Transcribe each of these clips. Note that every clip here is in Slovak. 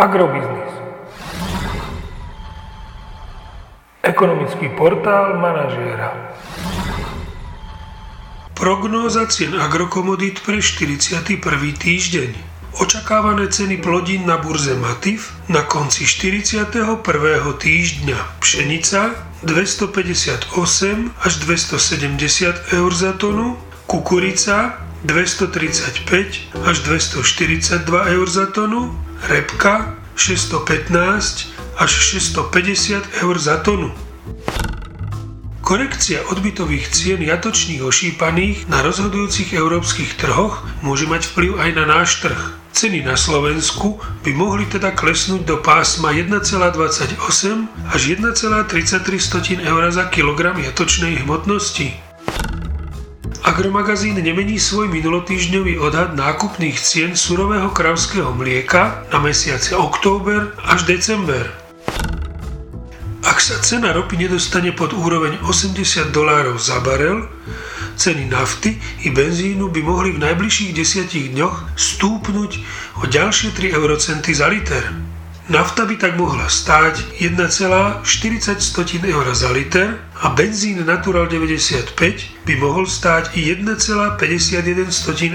Agrobiznis. Ekonomický portál manažéra. Prognóza cien agrokomodít pre 41. týždeň. Očakávané ceny plodín na burze Matif na konci 41. týždňa. Pšenica 258 až 270 eur za tonu, kukurica 235 až 242 eur za tonu, repka 615 až 650 eur za tonu. Korekcia odbytových cien jatočných ošípaných na rozhodujúcich európskych trhoch môže mať vplyv aj na náš trh. Ceny na Slovensku by mohli teda klesnúť do pásma 1,28 až 1,33 eur za kilogram jatočnej hmotnosti. Agromagazín nemení svoj minulotýždňový odhad nákupných cien surového kravského mlieka na mesiace október až december. Ak sa cena ropy nedostane pod úroveň 80 dolárov za barel, ceny nafty i benzínu by mohli v najbližších desiatich dňoch stúpnuť o ďalšie 3 eurocenty za liter. Nafta by tak mohla stáť 1,40 eur za liter a benzín Natural 95 by mohol stáť i 1,51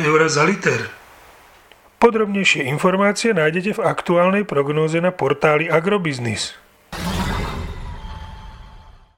eur za liter. Podrobnejšie informácie nájdete v aktuálnej prognóze na portáli Agrobiznis.